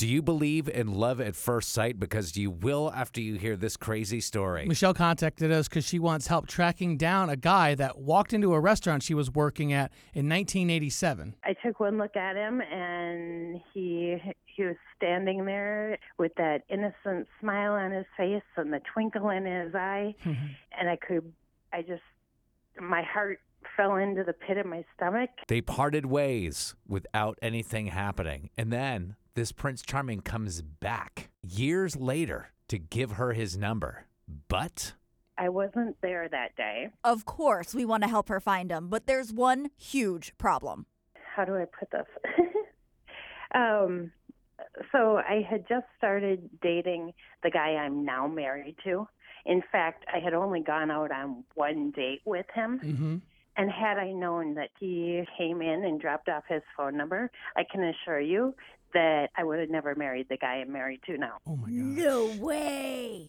Do you believe in love at first sight? Because you will after you hear this crazy story. Michelle contacted us because she wants help tracking down a guy that walked into a restaurant she was working at in 1987. I took one look at him and he he was standing there with that innocent smile on his face and the twinkle in his eye mm-hmm. and I could I just my heart fell into the pit of my stomach. They parted ways without anything happening. And then this Prince Charming comes back years later to give her his number. But I wasn't there that day. Of course, we want to help her find him, but there's one huge problem. How do I put this? um so I had just started dating the guy I'm now married to. In fact, I had only gone out on one date with him. Mm-hmm. And had I known that he came in and dropped off his phone number, I can assure you that I would have never married the guy I'm married to now. Oh my God. No way.